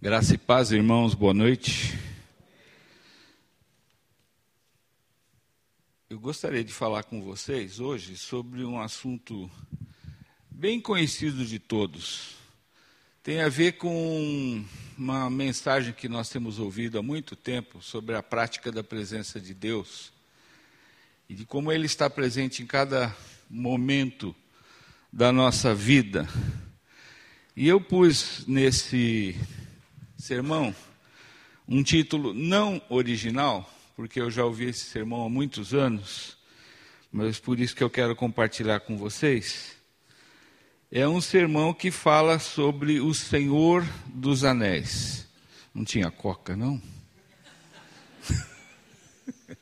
Graça e paz, irmãos, boa noite. Eu gostaria de falar com vocês hoje sobre um assunto bem conhecido de todos. Tem a ver com uma mensagem que nós temos ouvido há muito tempo sobre a prática da presença de Deus e de como Ele está presente em cada momento da nossa vida. E eu pus nesse sermão um título não original, porque eu já ouvi esse sermão há muitos anos, mas por isso que eu quero compartilhar com vocês. É um sermão que fala sobre o Senhor dos Anéis. Não tinha coca, não?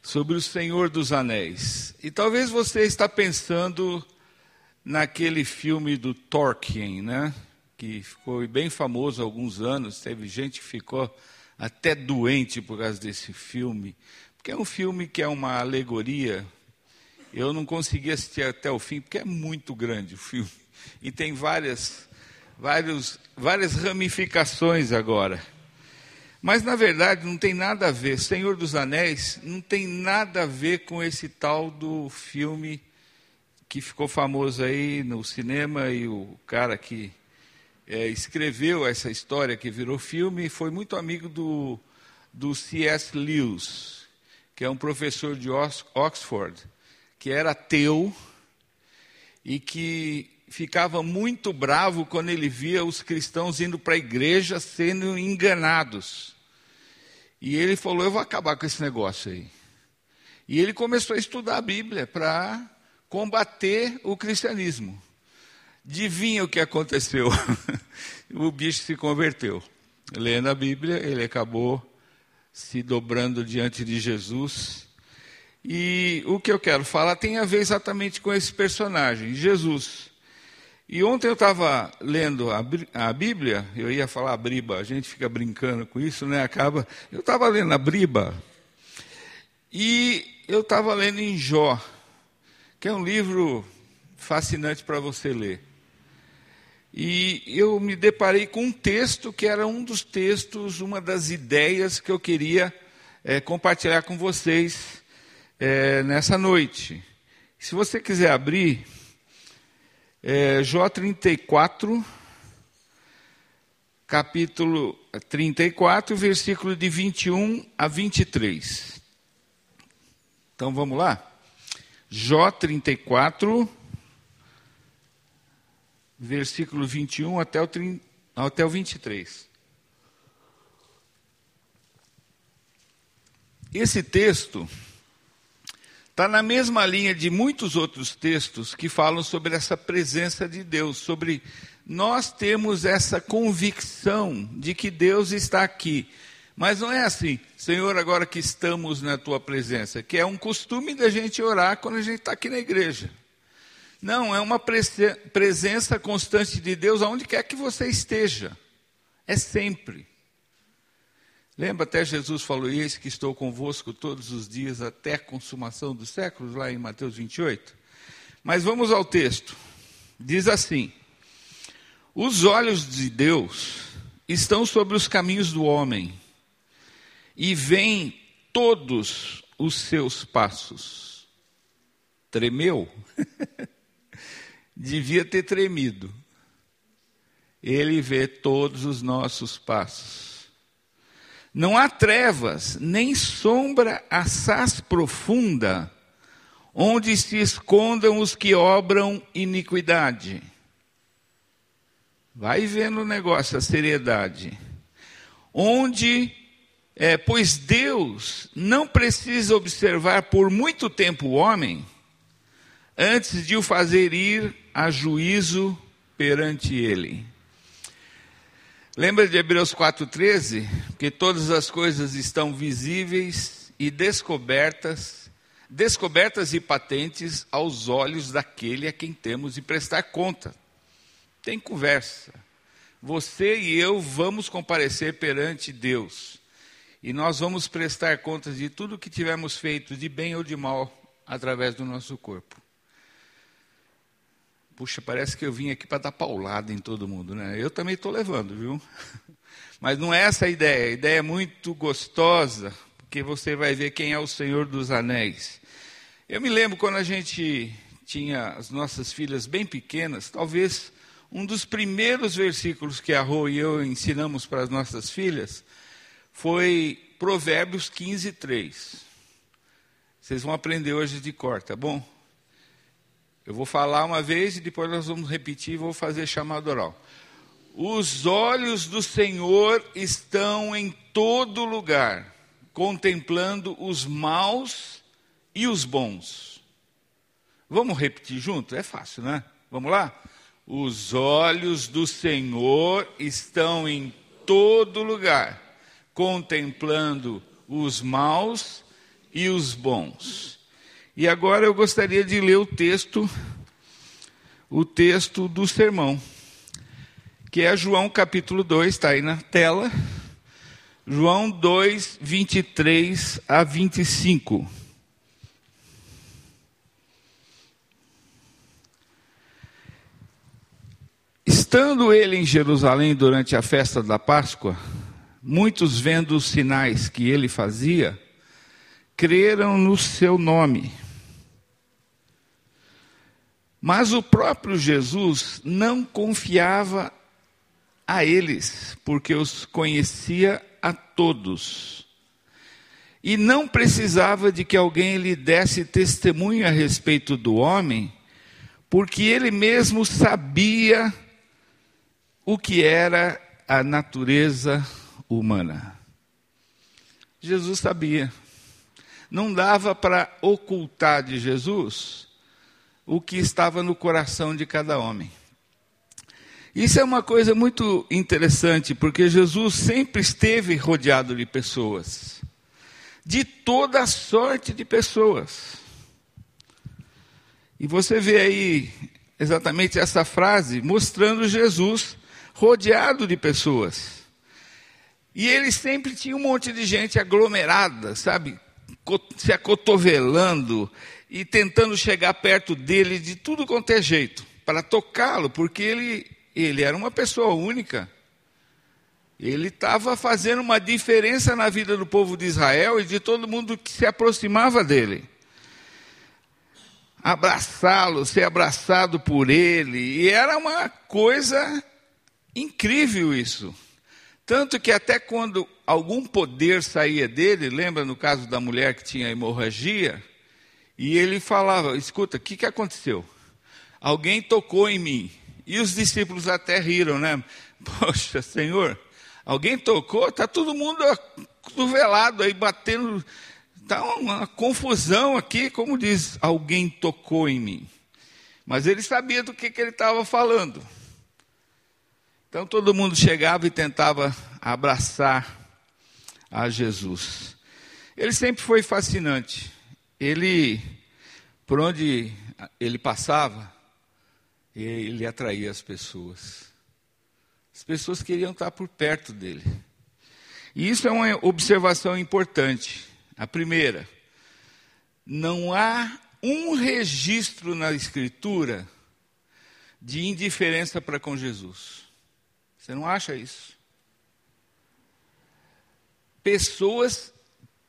sobre o Senhor dos Anéis. E talvez você está pensando naquele filme do Tolkien, né? Que ficou bem famoso há alguns anos, teve gente que ficou até doente por causa desse filme, porque é um filme que é uma alegoria. Eu não consegui assistir até o fim, porque é muito grande o filme. E tem várias, vários, várias ramificações agora. Mas, na verdade, não tem nada a ver. Senhor dos Anéis não tem nada a ver com esse tal do filme que ficou famoso aí no cinema e o cara que é, escreveu essa história que virou filme e foi muito amigo do, do C.S. Lewis, que é um professor de Oxford, que era ateu e que ficava muito bravo quando ele via os cristãos indo para a igreja sendo enganados. E ele falou: Eu vou acabar com esse negócio aí. E ele começou a estudar a Bíblia para combater o cristianismo. Adivinha o que aconteceu? o bicho se converteu. Lendo a Bíblia, ele acabou se dobrando diante de Jesus. E o que eu quero falar tem a ver exatamente com esse personagem, Jesus. E ontem eu estava lendo a, Bíblia, eu ia falar a briba, a gente fica brincando com isso, né? Acaba. Eu estava lendo a briba e eu estava lendo em Jó, que é um livro fascinante para você ler. E eu me deparei com um texto que era um dos textos, uma das ideias que eu queria é, compartilhar com vocês é, nessa noite. Se você quiser abrir, é, Jó 34, capítulo 34, versículo de 21 a 23. Então vamos lá? Jó 34, versículo 21 até o, até o 23. Esse texto está na mesma linha de muitos outros textos que falam sobre essa presença de Deus, sobre nós temos essa convicção de que Deus está aqui. Mas não é assim, Senhor, agora que estamos na tua presença, que é um costume da gente orar quando a gente está aqui na igreja. Não, é uma presença constante de Deus aonde quer que você esteja. É sempre. Lembra até Jesus falou isso, que estou convosco todos os dias até a consumação dos séculos, lá em Mateus 28? Mas vamos ao texto. Diz assim: Os olhos de Deus estão sobre os caminhos do homem e veem todos os seus passos. Tremeu? devia ter tremido. Ele vê todos os nossos passos. Não há trevas, nem sombra assaz profunda, onde se escondam os que obram iniquidade. Vai vendo o negócio, a seriedade. Onde, é, pois Deus não precisa observar por muito tempo o homem, antes de o fazer ir a juízo perante ele. Lembra de Hebreus 4,13? Que todas as coisas estão visíveis e descobertas, descobertas e patentes aos olhos daquele a quem temos de prestar conta. Tem conversa. Você e eu vamos comparecer perante Deus. E nós vamos prestar contas de tudo que tivermos feito, de bem ou de mal, através do nosso corpo. Puxa, parece que eu vim aqui para dar paulada em todo mundo, né? Eu também estou levando, viu? Mas não é essa a ideia. A ideia é muito gostosa, porque você vai ver quem é o Senhor dos Anéis. Eu me lembro quando a gente tinha as nossas filhas bem pequenas, talvez um dos primeiros versículos que a Rô e eu ensinamos para as nossas filhas foi Provérbios 15, 3. Vocês vão aprender hoje de cor, tá bom? Eu vou falar uma vez e depois nós vamos repetir e vou fazer chamado oral. Os olhos do Senhor estão em todo lugar, contemplando os maus e os bons. Vamos repetir junto? É fácil, né? Vamos lá? Os olhos do Senhor estão em todo lugar, contemplando os maus e os bons. E agora eu gostaria de ler o texto, o texto do sermão, que é João capítulo 2, está aí na tela. João 2, 23 a 25. Estando ele em Jerusalém durante a festa da Páscoa, muitos vendo os sinais que ele fazia, creram no seu nome. Mas o próprio Jesus não confiava a eles, porque os conhecia a todos. E não precisava de que alguém lhe desse testemunho a respeito do homem, porque ele mesmo sabia o que era a natureza humana. Jesus sabia. Não dava para ocultar de Jesus o que estava no coração de cada homem. Isso é uma coisa muito interessante, porque Jesus sempre esteve rodeado de pessoas, de toda sorte de pessoas. E você vê aí exatamente essa frase mostrando Jesus rodeado de pessoas. E ele sempre tinha um monte de gente aglomerada, sabe? Se acotovelando, e tentando chegar perto dele de tudo quanto é jeito, para tocá-lo, porque ele, ele era uma pessoa única. Ele estava fazendo uma diferença na vida do povo de Israel e de todo mundo que se aproximava dele. Abraçá-lo, ser abraçado por ele, e era uma coisa incrível isso. Tanto que até quando algum poder saía dele, lembra no caso da mulher que tinha hemorragia, e ele falava: escuta, o que, que aconteceu? Alguém tocou em mim. E os discípulos até riram, né? Poxa, Senhor, alguém tocou? Está todo mundo cotovelado aí, batendo. Está uma confusão aqui, como diz, alguém tocou em mim. Mas ele sabia do que, que ele estava falando. Então todo mundo chegava e tentava abraçar a Jesus. Ele sempre foi fascinante ele, por onde ele passava, ele atraía as pessoas. As pessoas queriam estar por perto dele. E isso é uma observação importante. A primeira, não há um registro na Escritura de indiferença para com Jesus. Você não acha isso? Pessoas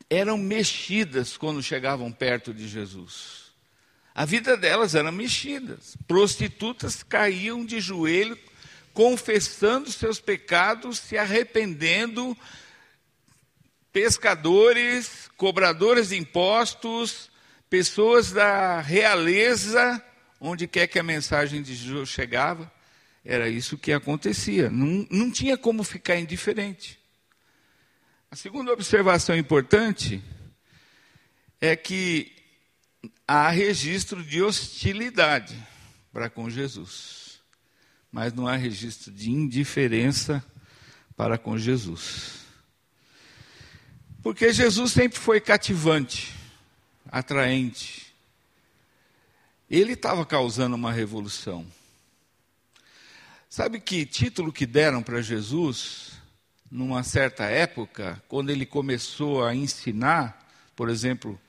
eram mexidas quando chegavam perto de Jesus. A vida delas era mexidas. Prostitutas caíam de joelho, confessando seus pecados, se arrependendo. Pescadores, cobradores de impostos, pessoas da realeza, onde quer que a mensagem de Jesus chegava, era isso que acontecia. Não, não tinha como ficar indiferente. A segunda observação importante é que há registro de hostilidade para com Jesus, mas não há registro de indiferença para com Jesus. Porque Jesus sempre foi cativante, atraente. Ele estava causando uma revolução. Sabe que título que deram para Jesus numa certa época, quando ele começou a ensinar, por exemplo,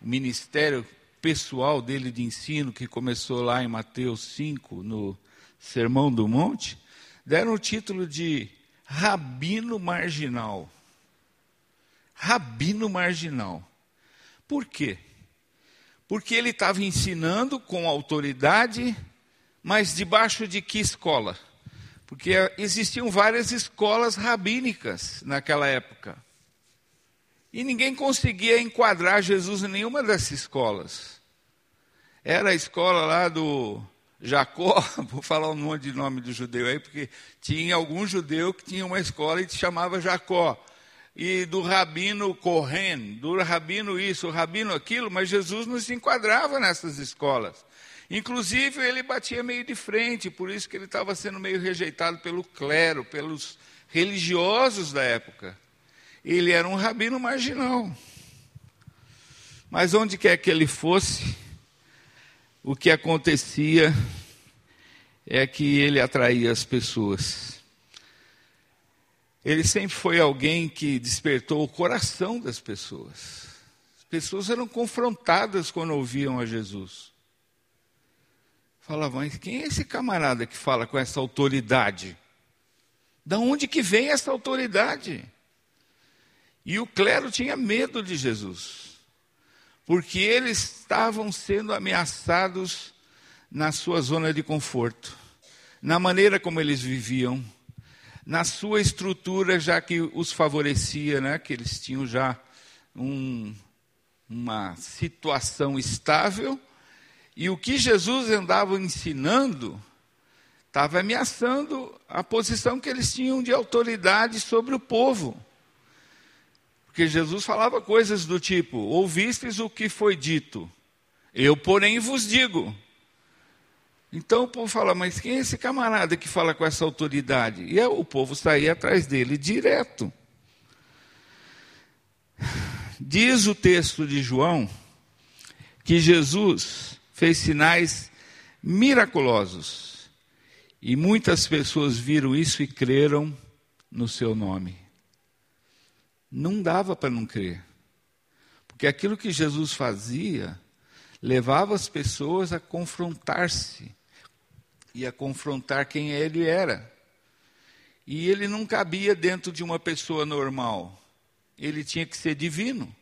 o ministério pessoal dele de ensino, que começou lá em Mateus 5, no Sermão do Monte, deram o título de Rabino Marginal. Rabino Marginal. Por quê? Porque ele estava ensinando com autoridade, mas debaixo de que escola? Porque existiam várias escolas rabínicas naquela época. E ninguém conseguia enquadrar Jesus em nenhuma dessas escolas. Era a escola lá do Jacó, vou falar um monte de nome do judeu aí, porque tinha algum judeu que tinha uma escola e se chamava Jacó. E do rabino Corren, do rabino isso, rabino aquilo, mas Jesus não se enquadrava nessas escolas. Inclusive, ele batia meio de frente, por isso que ele estava sendo meio rejeitado pelo clero, pelos religiosos da época. Ele era um rabino marginal. Mas onde quer que ele fosse, o que acontecia é que ele atraía as pessoas. Ele sempre foi alguém que despertou o coração das pessoas. As pessoas eram confrontadas quando ouviam a Jesus. Falavam, mas quem é esse camarada que fala com essa autoridade? Da onde que vem essa autoridade? E o clero tinha medo de Jesus, porque eles estavam sendo ameaçados na sua zona de conforto, na maneira como eles viviam, na sua estrutura, já que os favorecia, né? que eles tinham já um, uma situação estável e o que Jesus andava ensinando estava ameaçando a posição que eles tinham de autoridade sobre o povo. Porque Jesus falava coisas do tipo: Ouvistes o que foi dito, eu, porém, vos digo. Então o povo fala, mas quem é esse camarada que fala com essa autoridade? E o povo saía atrás dele direto. Diz o texto de João que Jesus fez sinais miraculosos. E muitas pessoas viram isso e creram no seu nome. Não dava para não crer. Porque aquilo que Jesus fazia levava as pessoas a confrontar-se e a confrontar quem ele era. E ele não cabia dentro de uma pessoa normal. Ele tinha que ser divino.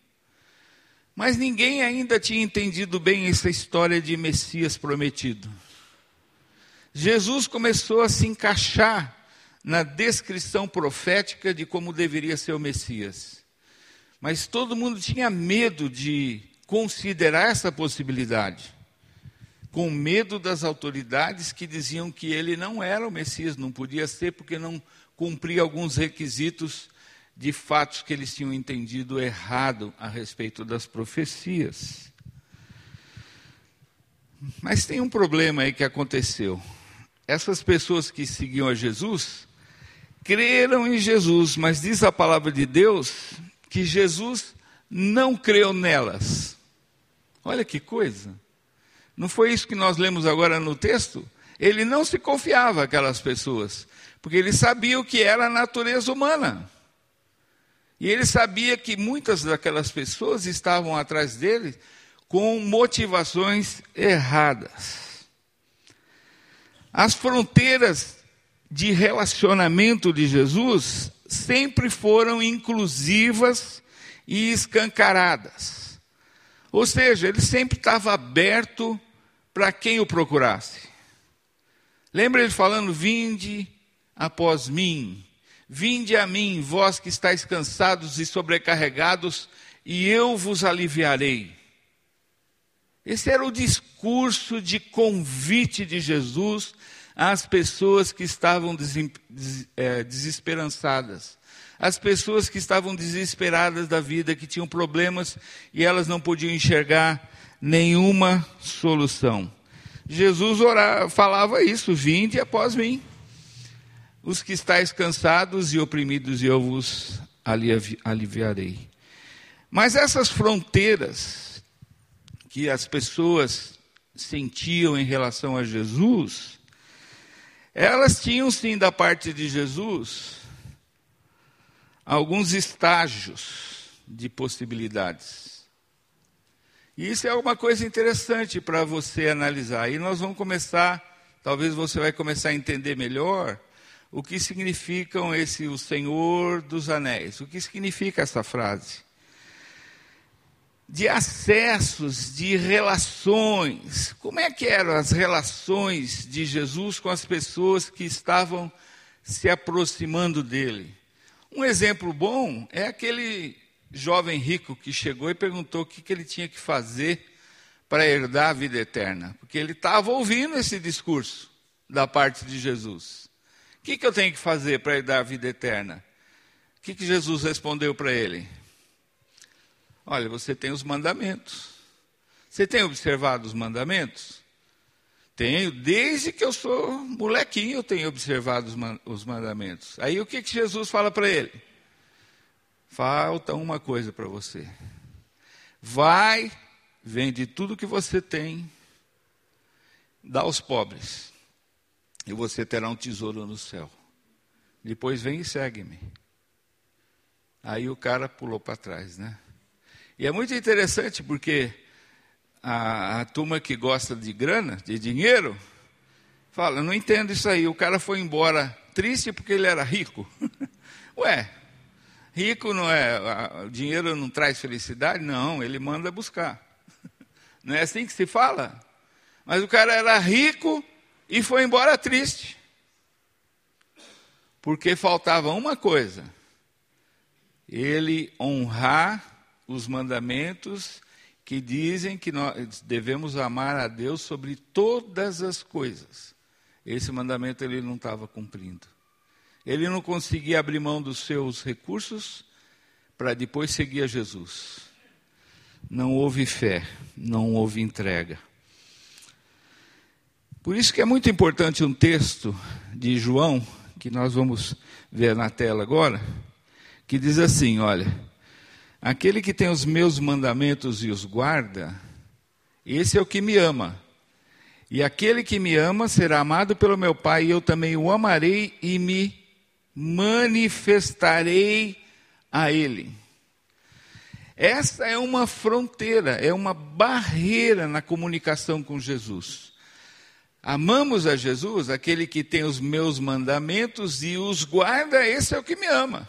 Mas ninguém ainda tinha entendido bem essa história de Messias prometido. Jesus começou a se encaixar na descrição profética de como deveria ser o Messias. Mas todo mundo tinha medo de considerar essa possibilidade, com medo das autoridades que diziam que ele não era o Messias, não podia ser porque não cumpria alguns requisitos de fatos que eles tinham entendido errado a respeito das profecias. Mas tem um problema aí que aconteceu. Essas pessoas que seguiam a Jesus creram em Jesus, mas diz a palavra de Deus que Jesus não creu nelas. Olha que coisa. Não foi isso que nós lemos agora no texto? Ele não se confiava aquelas pessoas, porque ele sabia o que era a natureza humana. E ele sabia que muitas daquelas pessoas estavam atrás dele com motivações erradas. As fronteiras de relacionamento de Jesus sempre foram inclusivas e escancaradas. Ou seja, ele sempre estava aberto para quem o procurasse. Lembra ele falando: Vinde após mim, Vinde a mim, vós que estáis cansados e sobrecarregados, e eu vos aliviarei. Esse era o discurso de convite de Jesus às pessoas que estavam é, desesperançadas, às pessoas que estavam desesperadas da vida, que tinham problemas e elas não podiam enxergar nenhuma solução. Jesus orava, falava isso: vinde após mim os que estáis cansados e oprimidos, e eu vos aliviarei. Mas essas fronteiras que as pessoas sentiam em relação a Jesus, elas tinham sim da parte de Jesus alguns estágios de possibilidades. E isso é uma coisa interessante para você analisar. E nós vamos começar, talvez você vai começar a entender melhor o que significam esse o Senhor dos Anéis. O que significa essa frase? De acessos, de relações. Como é que eram as relações de Jesus com as pessoas que estavam se aproximando dele? Um exemplo bom é aquele jovem rico que chegou e perguntou o que, que ele tinha que fazer para herdar a vida eterna. Porque ele estava ouvindo esse discurso da parte de Jesus. O que, que eu tenho que fazer para herdar a vida eterna? O que, que Jesus respondeu para ele? Olha, você tem os mandamentos. Você tem observado os mandamentos? Tenho, desde que eu sou molequinho, eu tenho observado os mandamentos. Aí o que, que Jesus fala para ele? Falta uma coisa para você. Vai, vende tudo que você tem, dá aos pobres, e você terá um tesouro no céu. Depois vem e segue-me. Aí o cara pulou para trás, né? E é muito interessante porque a, a, turma que gosta de grana, de dinheiro, fala: não entendo isso aí. O cara foi embora triste porque ele era rico. Ué, Rico não é, o dinheiro não traz felicidade? Não, ele manda buscar. Não é assim que se fala? Mas o cara era rico e foi embora triste. Porque faltava uma coisa: ele honrar os mandamentos que dizem que nós devemos amar a Deus sobre todas as coisas. Esse mandamento ele não estava cumprindo. Ele não conseguia abrir mão dos seus recursos para depois seguir a Jesus. Não houve fé, não houve entrega. Por isso que é muito importante um texto de João, que nós vamos ver na tela agora, que diz assim: olha, aquele que tem os meus mandamentos e os guarda, esse é o que me ama. E aquele que me ama será amado pelo meu Pai, e eu também o amarei e me manifestarei a Ele. Essa é uma fronteira, é uma barreira na comunicação com Jesus. Amamos a Jesus, aquele que tem os meus mandamentos e os guarda, esse é o que me ama.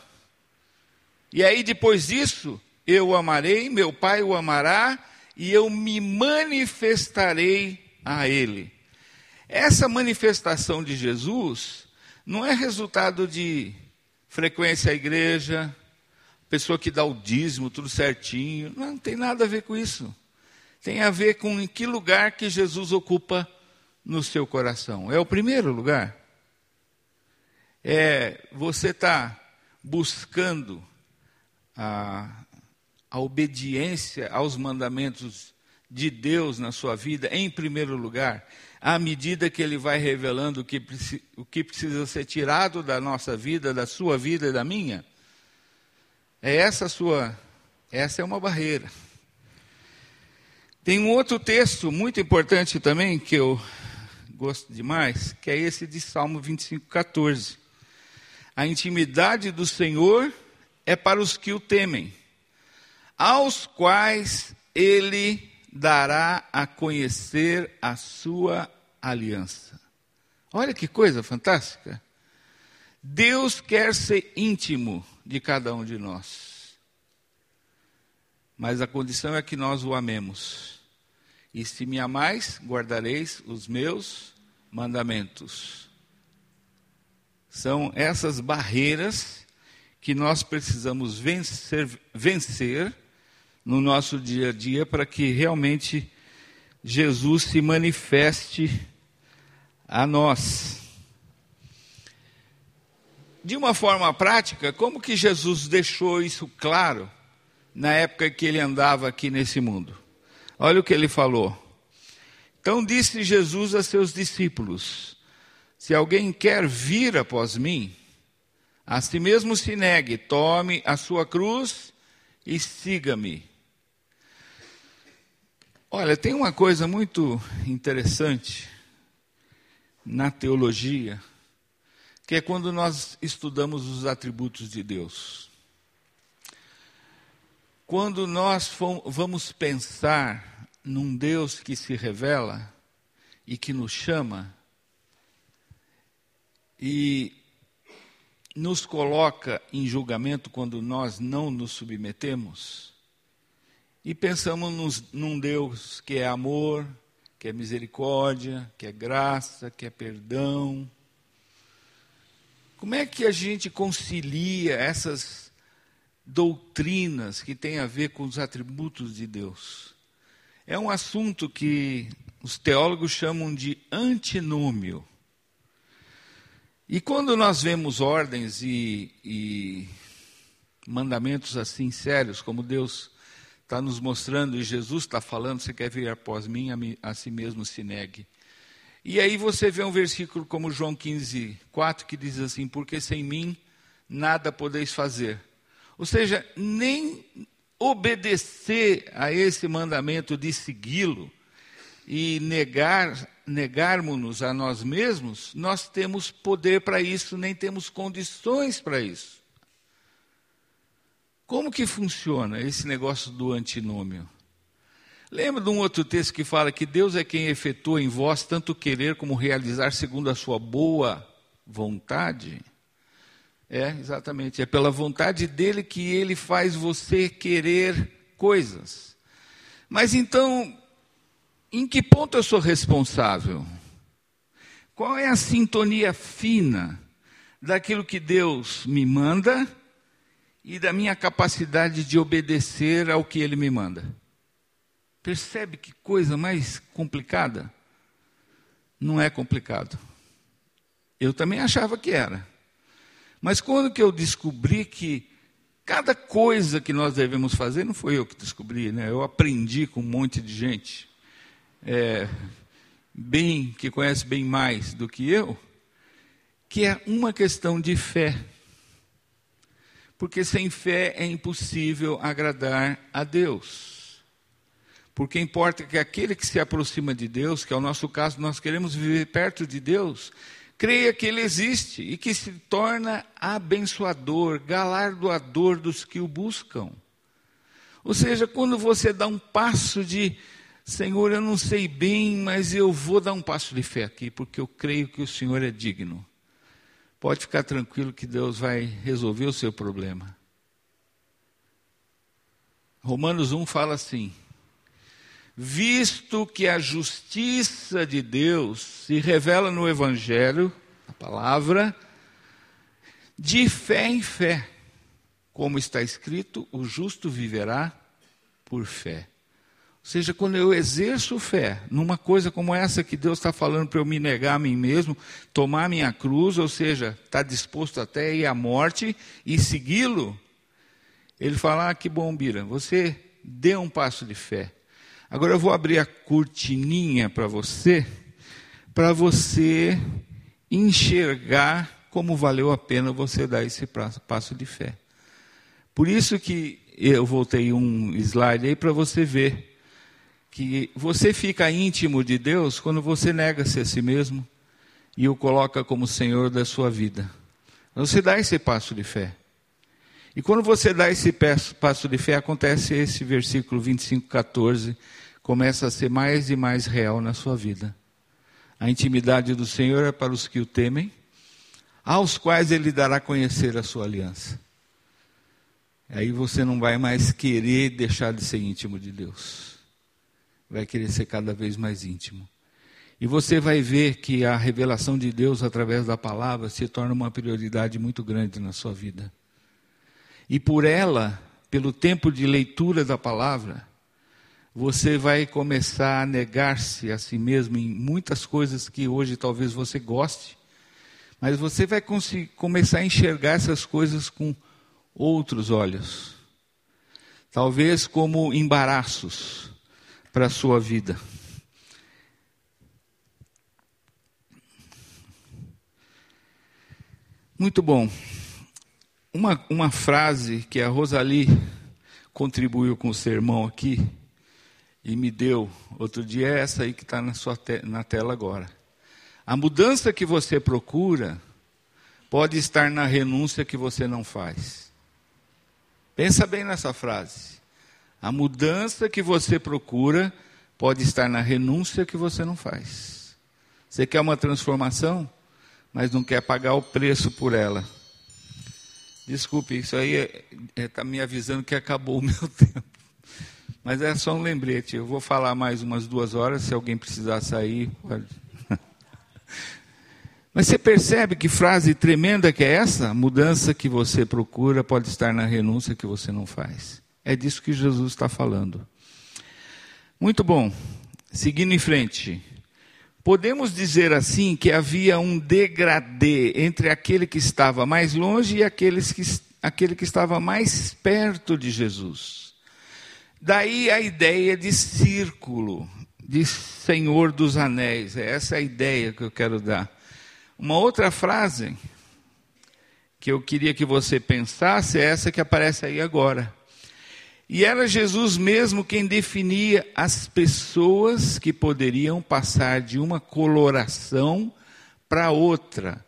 E aí, depois disso, eu o amarei, meu Pai o amará, e eu me manifestarei a Ele. Essa manifestação de Jesus não é resultado de frequência à igreja, pessoa que dá o dízimo, tudo certinho. Não, não tem nada a ver com isso. Tem a ver com em que lugar que Jesus ocupa no seu coração. É o primeiro lugar. É você está buscando a, a obediência aos mandamentos de Deus na sua vida em primeiro lugar à medida que ele vai revelando o que, o que precisa ser tirado da nossa vida, da sua vida e da minha, é essa sua, essa é uma barreira. Tem um outro texto muito importante também, que eu gosto demais, que é esse de Salmo 25, 14. A intimidade do Senhor é para os que o temem, aos quais ele dará a conhecer a sua aliança. Olha que coisa fantástica. Deus quer ser íntimo de cada um de nós. Mas a condição é que nós o amemos. E se me amais, guardareis os meus mandamentos. São essas barreiras que nós precisamos vencer, vencer no nosso dia a dia para que realmente Jesus se manifeste a nós. De uma forma prática, como que Jesus deixou isso claro na época que ele andava aqui nesse mundo? Olha o que ele falou. Então disse Jesus a seus discípulos: Se alguém quer vir após mim, a si mesmo se negue, tome a sua cruz e siga-me. Olha, tem uma coisa muito interessante na teologia, que é quando nós estudamos os atributos de Deus. Quando nós vamos pensar num Deus que se revela e que nos chama e nos coloca em julgamento quando nós não nos submetemos e pensamos nos, num Deus que é amor, que é misericórdia, que é graça, que é perdão. Como é que a gente concilia essas doutrinas que têm a ver com os atributos de Deus? É um assunto que os teólogos chamam de antinômio. E quando nós vemos ordens e, e mandamentos assim sérios, como Deus está nos mostrando e Jesus está falando, você quer vir após mim, a si mesmo se negue. E aí você vê um versículo como João 15, 4, que diz assim, porque sem mim nada podeis fazer. Ou seja, nem obedecer a esse mandamento de segui-lo e negar negarmos-nos a nós mesmos, nós temos poder para isso, nem temos condições para isso. Como que funciona esse negócio do antinômio? Lembra de um outro texto que fala que Deus é quem efetua em vós tanto querer como realizar segundo a sua boa vontade? É, exatamente. É pela vontade dele que ele faz você querer coisas. Mas então, em que ponto eu sou responsável? Qual é a sintonia fina daquilo que Deus me manda e da minha capacidade de obedecer ao que Ele me manda? Percebe que coisa mais complicada? Não é complicado. Eu também achava que era. Mas quando que eu descobri que cada coisa que nós devemos fazer, não foi eu que descobri, né? Eu aprendi com um monte de gente é, bem que conhece bem mais do que eu, que é uma questão de fé. Porque sem fé é impossível agradar a Deus. Porque importa que aquele que se aproxima de Deus, que é o nosso caso, nós queremos viver perto de Deus, creia que Ele existe e que se torna abençoador, galardoador dos que o buscam. Ou seja, quando você dá um passo de Senhor, eu não sei bem, mas eu vou dar um passo de fé aqui, porque eu creio que o Senhor é digno. Pode ficar tranquilo que Deus vai resolver o seu problema. Romanos 1 fala assim: Visto que a justiça de Deus se revela no Evangelho, a palavra, de fé em fé, como está escrito, o justo viverá por fé. Ou seja, quando eu exerço fé numa coisa como essa que Deus está falando para eu me negar a mim mesmo, tomar minha cruz, ou seja, estar tá disposto até a ir à morte e segui-lo, ele fala: ah, que bom, Bira, você deu um passo de fé. Agora eu vou abrir a cortininha para você, para você enxergar como valeu a pena você dar esse passo de fé. Por isso que eu voltei um slide aí para você ver que você fica íntimo de Deus quando você nega-se a si mesmo e o coloca como Senhor da sua vida. Você dá esse passo de fé. E quando você dá esse passo de fé, acontece esse versículo 25, 14, começa a ser mais e mais real na sua vida. A intimidade do Senhor é para os que o temem, aos quais ele dará conhecer a sua aliança. Aí você não vai mais querer deixar de ser íntimo de Deus vai querer ser cada vez mais íntimo. E você vai ver que a revelação de Deus através da palavra se torna uma prioridade muito grande na sua vida. E por ela, pelo tempo de leitura da palavra, você vai começar a negar-se a si mesmo em muitas coisas que hoje talvez você goste, mas você vai começar a enxergar essas coisas com outros olhos. Talvez como embaraços para a sua vida. Muito bom. Uma, uma frase que a Rosali contribuiu com o sermão aqui e me deu outro dia é essa aí que está na, sua te na tela agora. A mudança que você procura pode estar na renúncia que você não faz. Pensa bem nessa frase. A mudança que você procura pode estar na renúncia que você não faz. Você quer uma transformação, mas não quer pagar o preço por ela. Desculpe, isso aí está é, é, tá me avisando que acabou o meu tempo. Mas é só um lembrete. Eu vou falar mais umas duas horas. Se alguém precisar sair, pode. Mas você percebe que frase tremenda que é essa? Mudança que você procura pode estar na renúncia que você não faz. É disso que Jesus está falando. Muito bom. Seguindo em frente. Podemos dizer assim que havia um degradê entre aquele que estava mais longe e aqueles que, aquele que estava mais perto de Jesus. Daí a ideia de círculo, de Senhor dos Anéis. É essa a ideia que eu quero dar. Uma outra frase que eu queria que você pensasse é essa que aparece aí agora. E era Jesus mesmo quem definia as pessoas que poderiam passar de uma coloração para outra,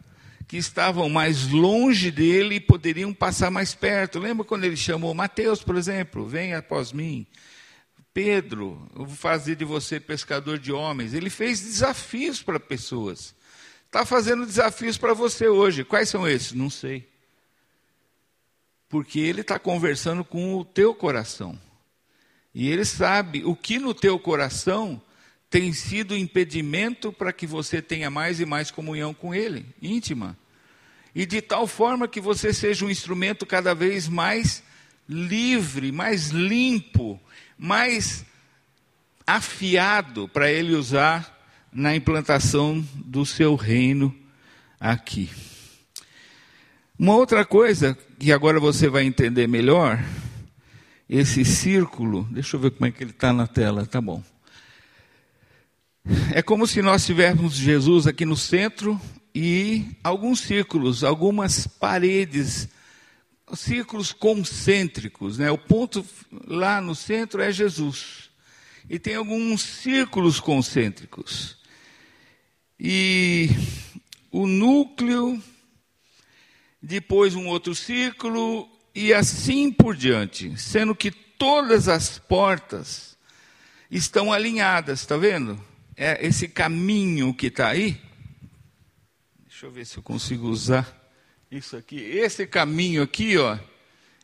que estavam mais longe dele e poderiam passar mais perto. Lembra quando ele chamou Mateus, por exemplo, venha após mim. Pedro, eu vou fazer de você pescador de homens. Ele fez desafios para pessoas. Está fazendo desafios para você hoje. Quais são esses? Não sei porque ele está conversando com o teu coração. E ele sabe o que no teu coração tem sido impedimento para que você tenha mais e mais comunhão com ele, íntima. E de tal forma que você seja um instrumento cada vez mais livre, mais limpo, mais afiado para ele usar na implantação do seu reino aqui. Uma outra coisa que agora você vai entender melhor, esse círculo, deixa eu ver como é que ele está na tela, tá bom. É como se nós tivéssemos Jesus aqui no centro e alguns círculos, algumas paredes, círculos concêntricos, né? O ponto lá no centro é Jesus. E tem alguns círculos concêntricos. E o núcleo depois um outro círculo e assim por diante, sendo que todas as portas estão alinhadas, está vendo? É esse caminho que está aí. Deixa eu ver se eu consigo usar isso aqui. Esse caminho aqui, ó,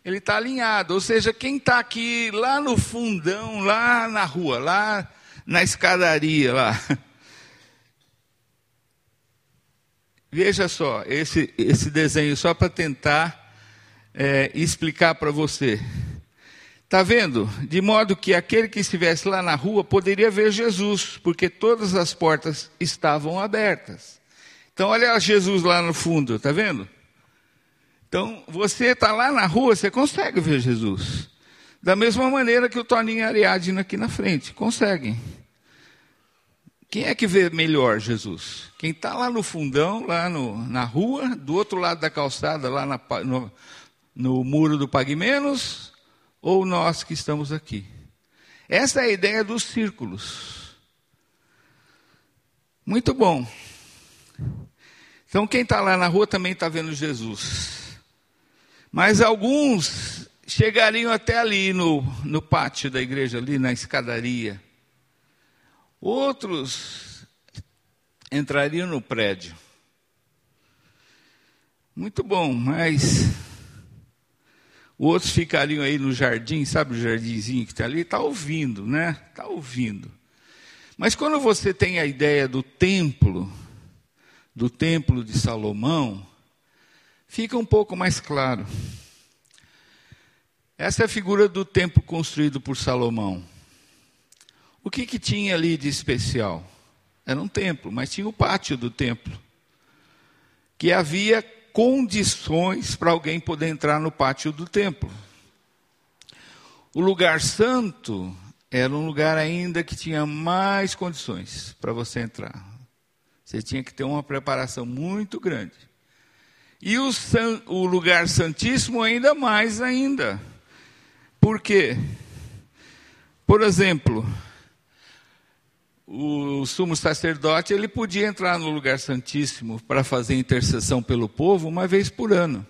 ele está alinhado. Ou seja, quem está aqui lá no fundão, lá na rua, lá na escadaria, lá. Veja só, esse, esse desenho, só para tentar é, explicar para você. Está vendo? De modo que aquele que estivesse lá na rua poderia ver Jesus, porque todas as portas estavam abertas. Então, olha Jesus lá no fundo, está vendo? Então, você está lá na rua, você consegue ver Jesus. Da mesma maneira que o Toninho Ariadne aqui na frente, conseguem. Quem é que vê melhor Jesus? Quem está lá no fundão, lá no, na rua, do outro lado da calçada, lá na, no, no muro do Pague Menos, ou nós que estamos aqui? Essa é a ideia dos círculos. Muito bom. Então, quem está lá na rua também está vendo Jesus. Mas alguns chegariam até ali no, no pátio da igreja, ali na escadaria. Outros entrariam no prédio. Muito bom, mas outros ficariam aí no jardim, sabe o jardinzinho que está ali? Está ouvindo, né? Está ouvindo. Mas quando você tem a ideia do templo, do templo de Salomão, fica um pouco mais claro. Essa é a figura do templo construído por Salomão. O que, que tinha ali de especial? Era um templo, mas tinha o pátio do templo. Que havia condições para alguém poder entrar no pátio do templo. O lugar santo era um lugar ainda que tinha mais condições para você entrar. Você tinha que ter uma preparação muito grande. E o, san, o lugar santíssimo ainda mais ainda. Por quê? Por exemplo, o sumo sacerdote ele podia entrar no lugar santíssimo para fazer intercessão pelo povo uma vez por ano.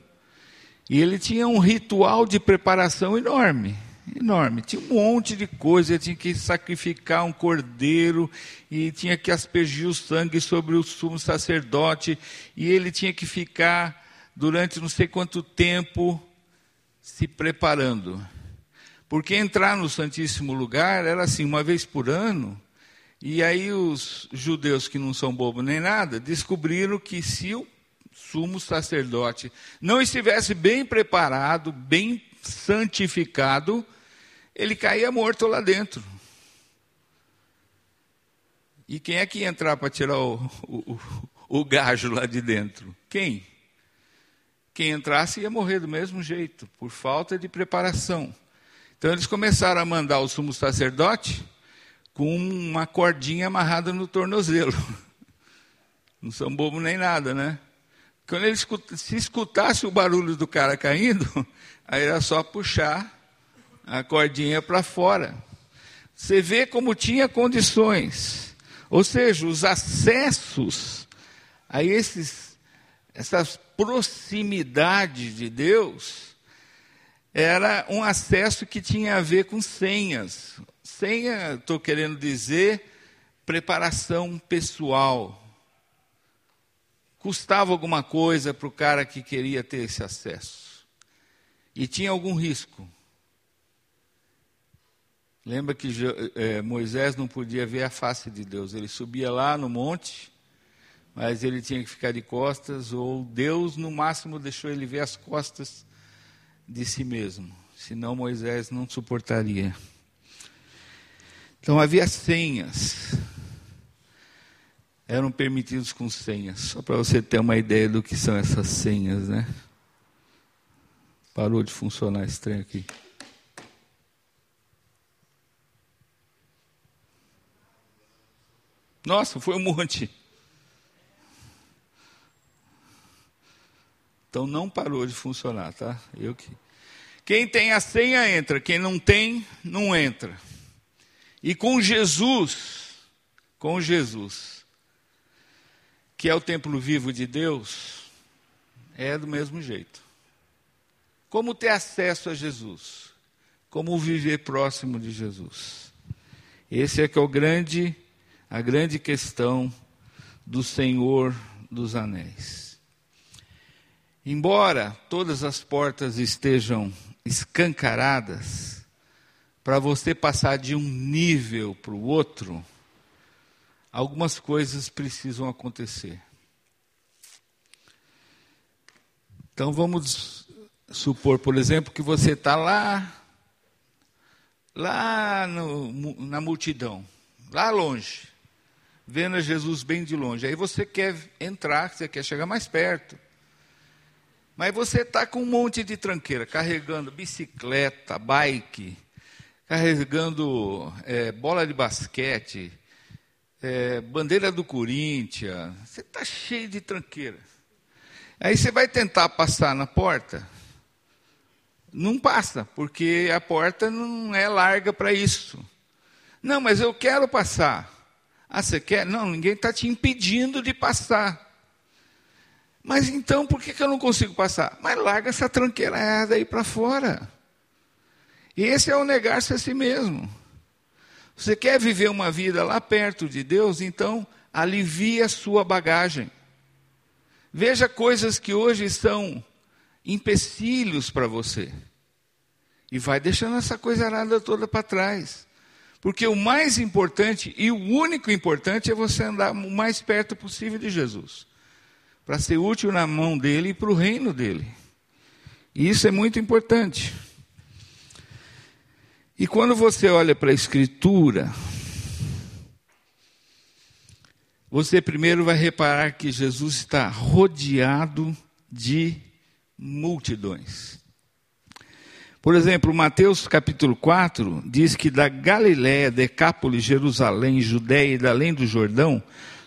E ele tinha um ritual de preparação enorme. enorme. Tinha um monte de coisa, tinha que sacrificar um cordeiro e tinha que aspergir o sangue sobre o sumo sacerdote e ele tinha que ficar durante não sei quanto tempo se preparando. Porque entrar no Santíssimo Lugar era assim, uma vez por ano, e aí os judeus que não são bobos nem nada, descobriram que se o sumo sacerdote não estivesse bem preparado, bem santificado, ele caía morto lá dentro. E quem é que ia entrar para tirar o, o, o, gajo lá de dentro? Quem? Quem entrasse ia morrer do mesmo jeito, por falta de preparação. Então eles começaram a mandar o sumo sacerdote com uma cordinha amarrada no tornozelo. Não são bobos nem nada, né? Quando ele escuta, se escutasse o barulho do cara caindo, aí era só puxar a cordinha para fora. Você vê como tinha condições. Ou seja, os acessos a esses, essas proximidades de Deus era um acesso que tinha a ver com senhas. Senha, estou querendo dizer, preparação pessoal. Custava alguma coisa para o cara que queria ter esse acesso. E tinha algum risco. Lembra que é, Moisés não podia ver a face de Deus. Ele subia lá no monte, mas ele tinha que ficar de costas, ou Deus, no máximo, deixou ele ver as costas de si mesmo. Senão Moisés não suportaria. Então havia senhas. Eram permitidos com senhas. Só para você ter uma ideia do que são essas senhas, né? Parou de funcionar trem aqui. Nossa, foi um monte. Então não parou de funcionar, tá? Eu que. Quem tem a senha entra, quem não tem, não entra. E com Jesus, com Jesus, que é o templo vivo de Deus, é do mesmo jeito. Como ter acesso a Jesus? Como viver próximo de Jesus? Esse é que é o grande a grande questão do Senhor dos Anéis. Embora todas as portas estejam escancaradas, para você passar de um nível para o outro, algumas coisas precisam acontecer. Então vamos supor, por exemplo, que você está lá, lá no, na multidão, lá longe vendo Jesus bem de longe. Aí você quer entrar, você quer chegar mais perto. Mas você está com um monte de tranqueira, carregando bicicleta, bike, carregando é, bola de basquete, é, bandeira do Corinthians. Você está cheio de tranqueira. Aí você vai tentar passar na porta. Não passa, porque a porta não é larga para isso. Não, mas eu quero passar. Ah, você quer? Não, ninguém está te impedindo de passar. Mas então, por que, que eu não consigo passar? Mas larga essa tranqueirada aí para fora. E esse é o negar-se a si mesmo. Você quer viver uma vida lá perto de Deus? Então, alivie a sua bagagem. Veja coisas que hoje são empecilhos para você. E vai deixando essa coisa arada toda para trás. Porque o mais importante e o único importante é você andar o mais perto possível de Jesus, para ser útil na mão dele e para o reino dele. E isso é muito importante. E quando você olha para a Escritura, você primeiro vai reparar que Jesus está rodeado de multidões. Por exemplo, Mateus capítulo 4 diz que da Galiléia, Decápolis, Jerusalém, Judéia e da além do Jordão,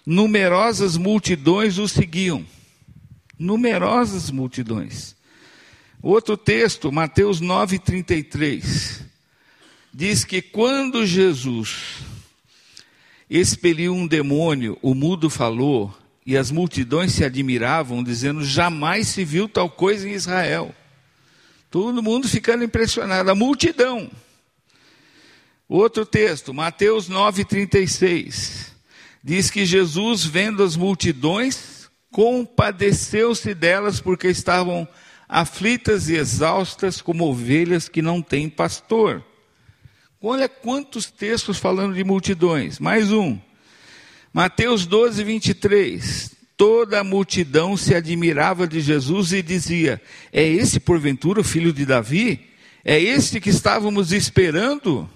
numerosas multidões o seguiam. Numerosas multidões. Outro texto, Mateus 9:33, diz que quando Jesus expeliu um demônio, o mudo falou, e as multidões se admiravam, dizendo: jamais se viu tal coisa em Israel. Todo mundo ficando impressionado, a multidão. Outro texto, Mateus 9,36. Diz que Jesus, vendo as multidões, compadeceu-se delas porque estavam aflitas e exaustas como ovelhas que não têm pastor. Olha quantos textos falando de multidões. Mais um. Mateus 12, 23. Toda a multidão se admirava de Jesus e dizia: É esse, porventura, o filho de Davi? É este que estávamos esperando?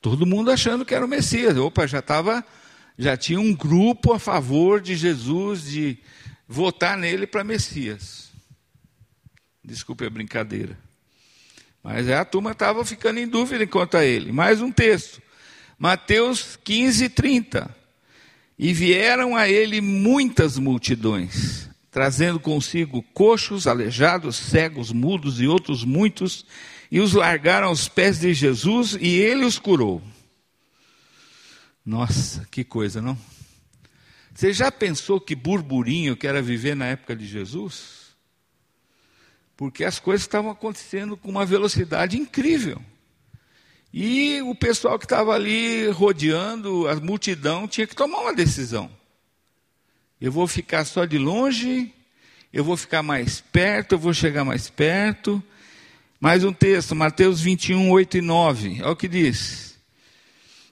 Todo mundo achando que era o Messias. Opa, já estava, já tinha um grupo a favor de Jesus, de votar nele para Messias. Desculpe a brincadeira. Mas a turma estava ficando em dúvida quanto a ele. Mais um texto. Mateus 15, 30. E vieram a ele muitas multidões, trazendo consigo coxos, aleijados, cegos, mudos e outros muitos, e os largaram aos pés de Jesus e ele os curou. Nossa, que coisa, não? Você já pensou que burburinho que era viver na época de Jesus? Porque as coisas estavam acontecendo com uma velocidade incrível. E o pessoal que estava ali rodeando, a multidão, tinha que tomar uma decisão. Eu vou ficar só de longe, eu vou ficar mais perto, eu vou chegar mais perto, mais um texto, Mateus 21, 8 e 9. Olha o que diz.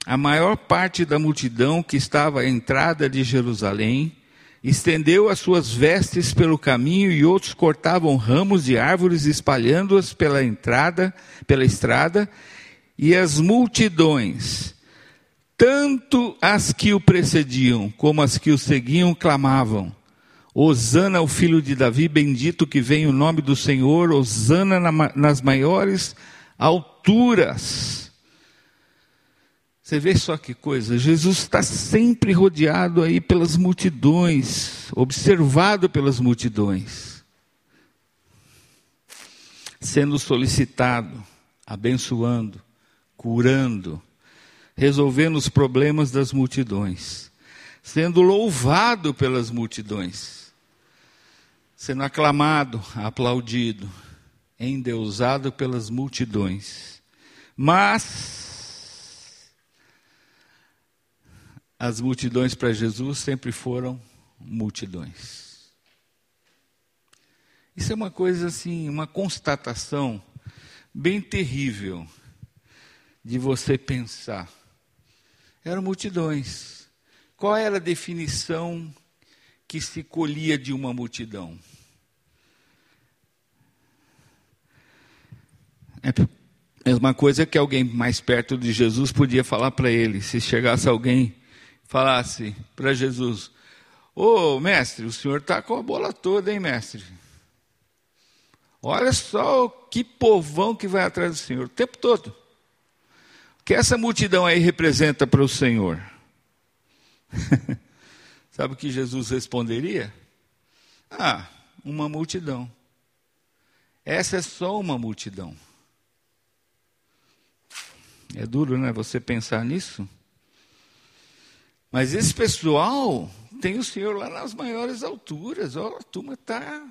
A maior parte da multidão que estava à entrada de Jerusalém estendeu as suas vestes pelo caminho e outros cortavam ramos de árvores espalhando-as pela entrada, pela estrada, e as multidões, tanto as que o precediam como as que o seguiam, clamavam: Hosana ao filho de Davi, bendito que vem o nome do Senhor, Hosana nas maiores alturas. Você vê só que coisa, Jesus está sempre rodeado aí pelas multidões, observado pelas multidões, sendo solicitado, abençoando, curando, resolvendo os problemas das multidões, sendo louvado pelas multidões sendo aclamado, aplaudido, endeusado pelas multidões. Mas as multidões para Jesus sempre foram multidões. Isso é uma coisa assim, uma constatação bem terrível de você pensar. Eram multidões. Qual era a definição que se colhia de uma multidão? É a mesma coisa que alguém mais perto de Jesus podia falar para ele. Se chegasse alguém falasse para Jesus: Ô oh, mestre, o senhor está com a bola toda, hein, mestre? Olha só que povão que vai atrás do senhor o tempo todo. O que essa multidão aí representa para o senhor? Sabe o que Jesus responderia? Ah, uma multidão. Essa é só uma multidão. É duro, né? Você pensar nisso. Mas esse pessoal tem o Senhor lá nas maiores alturas. Ó, a turma está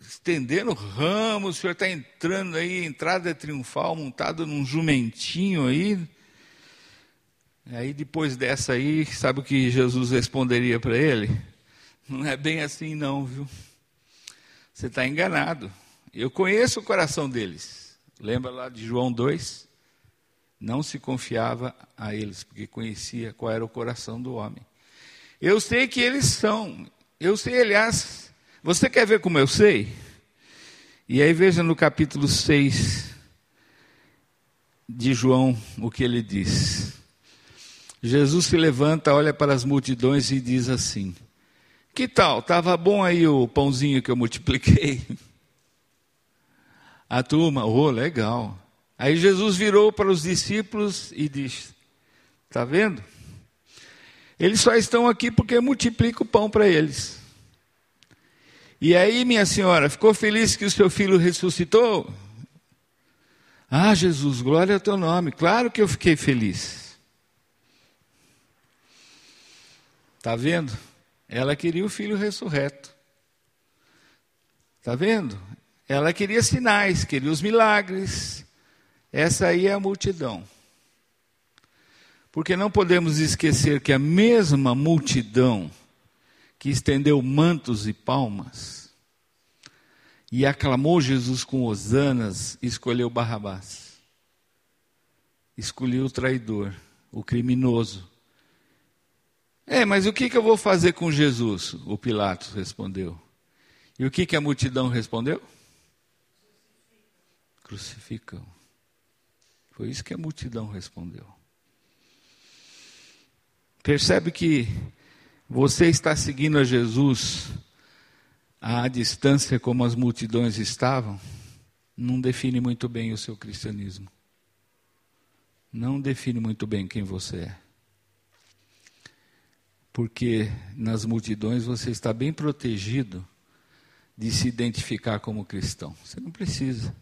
estendendo ramos, o Senhor está entrando aí, entrada triunfal, montado num jumentinho aí. Aí depois dessa aí, sabe o que Jesus responderia para ele? Não é bem assim não, viu? Você está enganado. Eu conheço o coração deles. Lembra lá de João 2? Não se confiava a eles, porque conhecia qual era o coração do homem. Eu sei que eles são, eu sei, aliás, você quer ver como eu sei? E aí veja no capítulo 6 de João o que ele diz. Jesus se levanta, olha para as multidões e diz assim: Que tal? Estava bom aí o pãozinho que eu multipliquei? A turma, oh, legal. Aí Jesus virou para os discípulos e disse: Está vendo? Eles só estão aqui porque eu multiplico o pão para eles. E aí, minha senhora, ficou feliz que o seu filho ressuscitou? Ah, Jesus, glória ao teu nome. Claro que eu fiquei feliz. Está vendo? Ela queria o filho ressurreto. Está vendo? Ela queria sinais, queria os milagres, essa aí é a multidão. Porque não podemos esquecer que a mesma multidão que estendeu mantos e palmas e aclamou Jesus com hosanas, escolheu Barrabás. Escolheu o traidor, o criminoso. É, mas o que, que eu vou fazer com Jesus? O Pilatos respondeu. E o que, que a multidão respondeu? Crucificam. Foi isso que a multidão respondeu. Percebe que você está seguindo a Jesus à distância como as multidões estavam? Não define muito bem o seu cristianismo. Não define muito bem quem você é. Porque nas multidões você está bem protegido de se identificar como cristão. Você não precisa.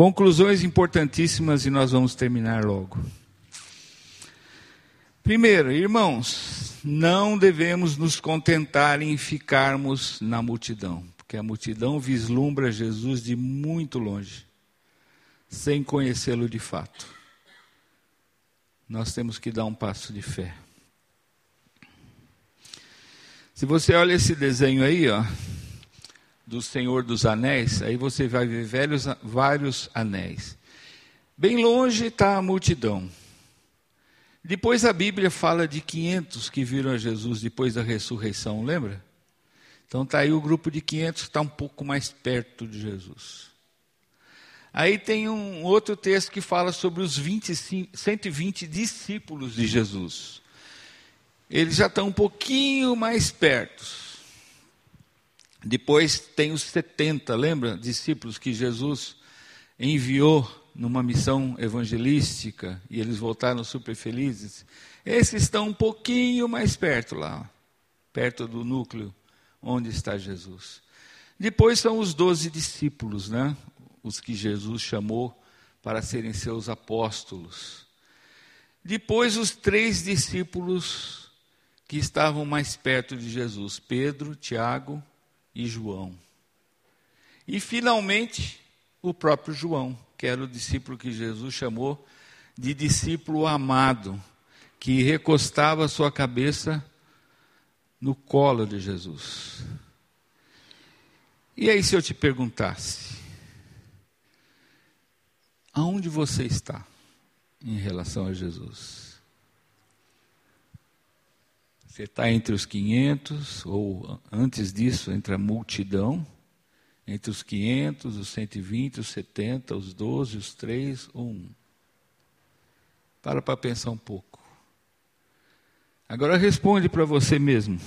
Conclusões importantíssimas e nós vamos terminar logo. Primeiro, irmãos, não devemos nos contentar em ficarmos na multidão, porque a multidão vislumbra Jesus de muito longe, sem conhecê-lo de fato. Nós temos que dar um passo de fé. Se você olha esse desenho aí, ó, do Senhor dos Anéis, aí você vai ver velhos, vários anéis. Bem longe está a multidão. Depois a Bíblia fala de 500 que viram a Jesus depois da ressurreição, lembra? Então está aí o grupo de 500 que está um pouco mais perto de Jesus. Aí tem um outro texto que fala sobre os 25, 120 discípulos de Jesus. Eles já estão um pouquinho mais perto. Depois tem os 70, lembra? Discípulos que Jesus enviou numa missão evangelística e eles voltaram super felizes. Esses estão um pouquinho mais perto lá, perto do núcleo onde está Jesus. Depois são os doze discípulos, né? Os que Jesus chamou para serem seus apóstolos. Depois os três discípulos que estavam mais perto de Jesus: Pedro, Tiago e João. E finalmente, o próprio João, que era o discípulo que Jesus chamou de discípulo amado, que recostava sua cabeça no colo de Jesus. E aí, se eu te perguntasse, aonde você está em relação a Jesus? Você está entre os 500, ou antes disso, entre a multidão, entre os 500, os 120, os 70, os 12, os 3 ou 1. Para para pensar um pouco. Agora responde para você mesmo.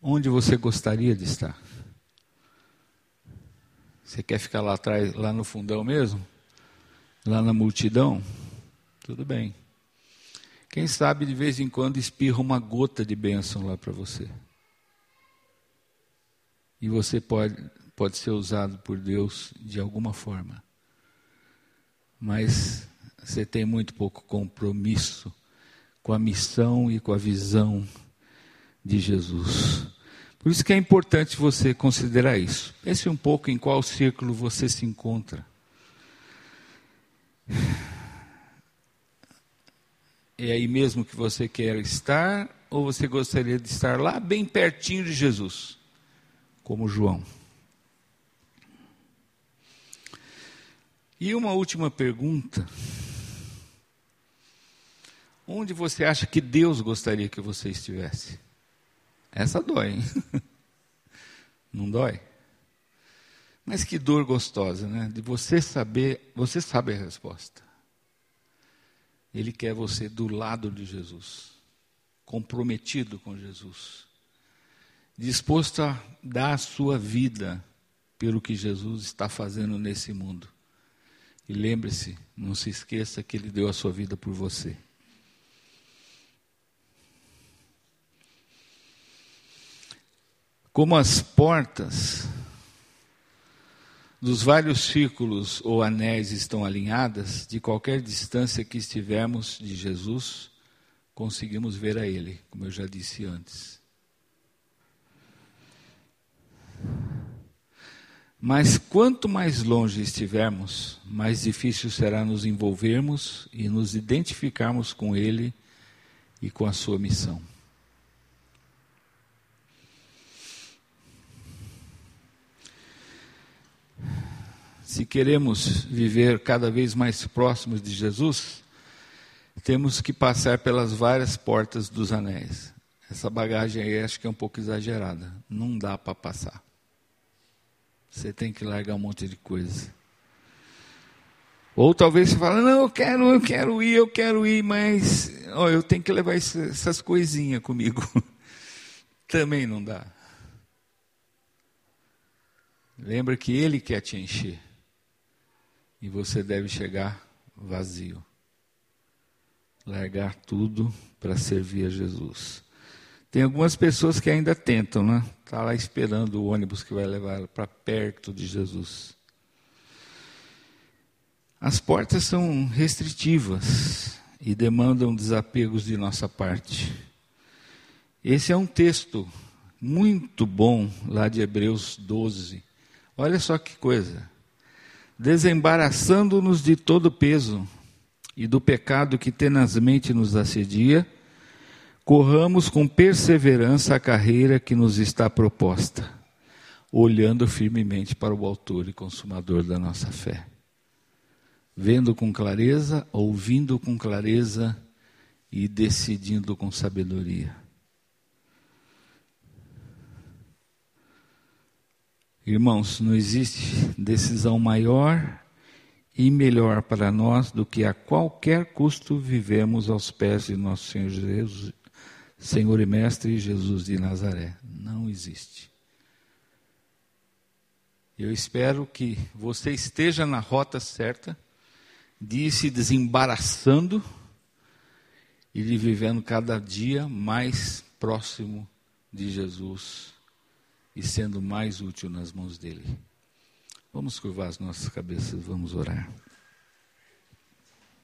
Onde você gostaria de estar? Você quer ficar lá atrás, lá no fundão mesmo? Lá na multidão? Tudo bem. Quem sabe de vez em quando espirra uma gota de bênção lá para você. E você pode, pode ser usado por Deus de alguma forma. Mas você tem muito pouco compromisso com a missão e com a visão de Jesus. Por isso que é importante você considerar isso. Pense um pouco em qual círculo você se encontra. É aí mesmo que você quer estar ou você gostaria de estar lá bem pertinho de Jesus, como João? E uma última pergunta. Onde você acha que Deus gostaria que você estivesse? Essa dói, hein? Não dói? Mas que dor gostosa, né? De você saber, você sabe a resposta. Ele quer você do lado de Jesus, comprometido com Jesus, disposto a dar a sua vida pelo que Jesus está fazendo nesse mundo. E lembre-se, não se esqueça que Ele deu a sua vida por você. Como as portas dos vários círculos ou anéis estão alinhadas, de qualquer distância que estivermos de Jesus, conseguimos ver a Ele, como eu já disse antes. Mas quanto mais longe estivermos, mais difícil será nos envolvermos e nos identificarmos com Ele e com a sua missão. Se queremos viver cada vez mais próximos de Jesus, temos que passar pelas várias portas dos anéis. Essa bagagem aí acho que é um pouco exagerada. Não dá para passar. Você tem que largar um monte de coisa. Ou talvez você fale, não, eu quero, eu quero ir, eu quero ir, mas ó, eu tenho que levar essas coisinhas comigo. Também não dá. Lembra que Ele quer te encher. E você deve chegar vazio. Largar tudo para servir a Jesus. Tem algumas pessoas que ainda tentam, né? Está lá esperando o ônibus que vai levar para perto de Jesus. As portas são restritivas e demandam desapegos de nossa parte. Esse é um texto muito bom lá de Hebreus 12. Olha só que coisa. Desembaraçando-nos de todo peso e do pecado que tenazmente nos assedia, corramos com perseverança a carreira que nos está proposta, olhando firmemente para o Autor e Consumador da nossa fé. Vendo com clareza, ouvindo com clareza e decidindo com sabedoria. Irmãos, não existe decisão maior e melhor para nós do que a qualquer custo vivemos aos pés de nosso Senhor Jesus, Senhor e Mestre Jesus de Nazaré. Não existe. Eu espero que você esteja na rota certa de ir se desembaraçando e de vivendo cada dia mais próximo de Jesus e sendo mais útil nas mãos dele. Vamos curvar as nossas cabeças, vamos orar.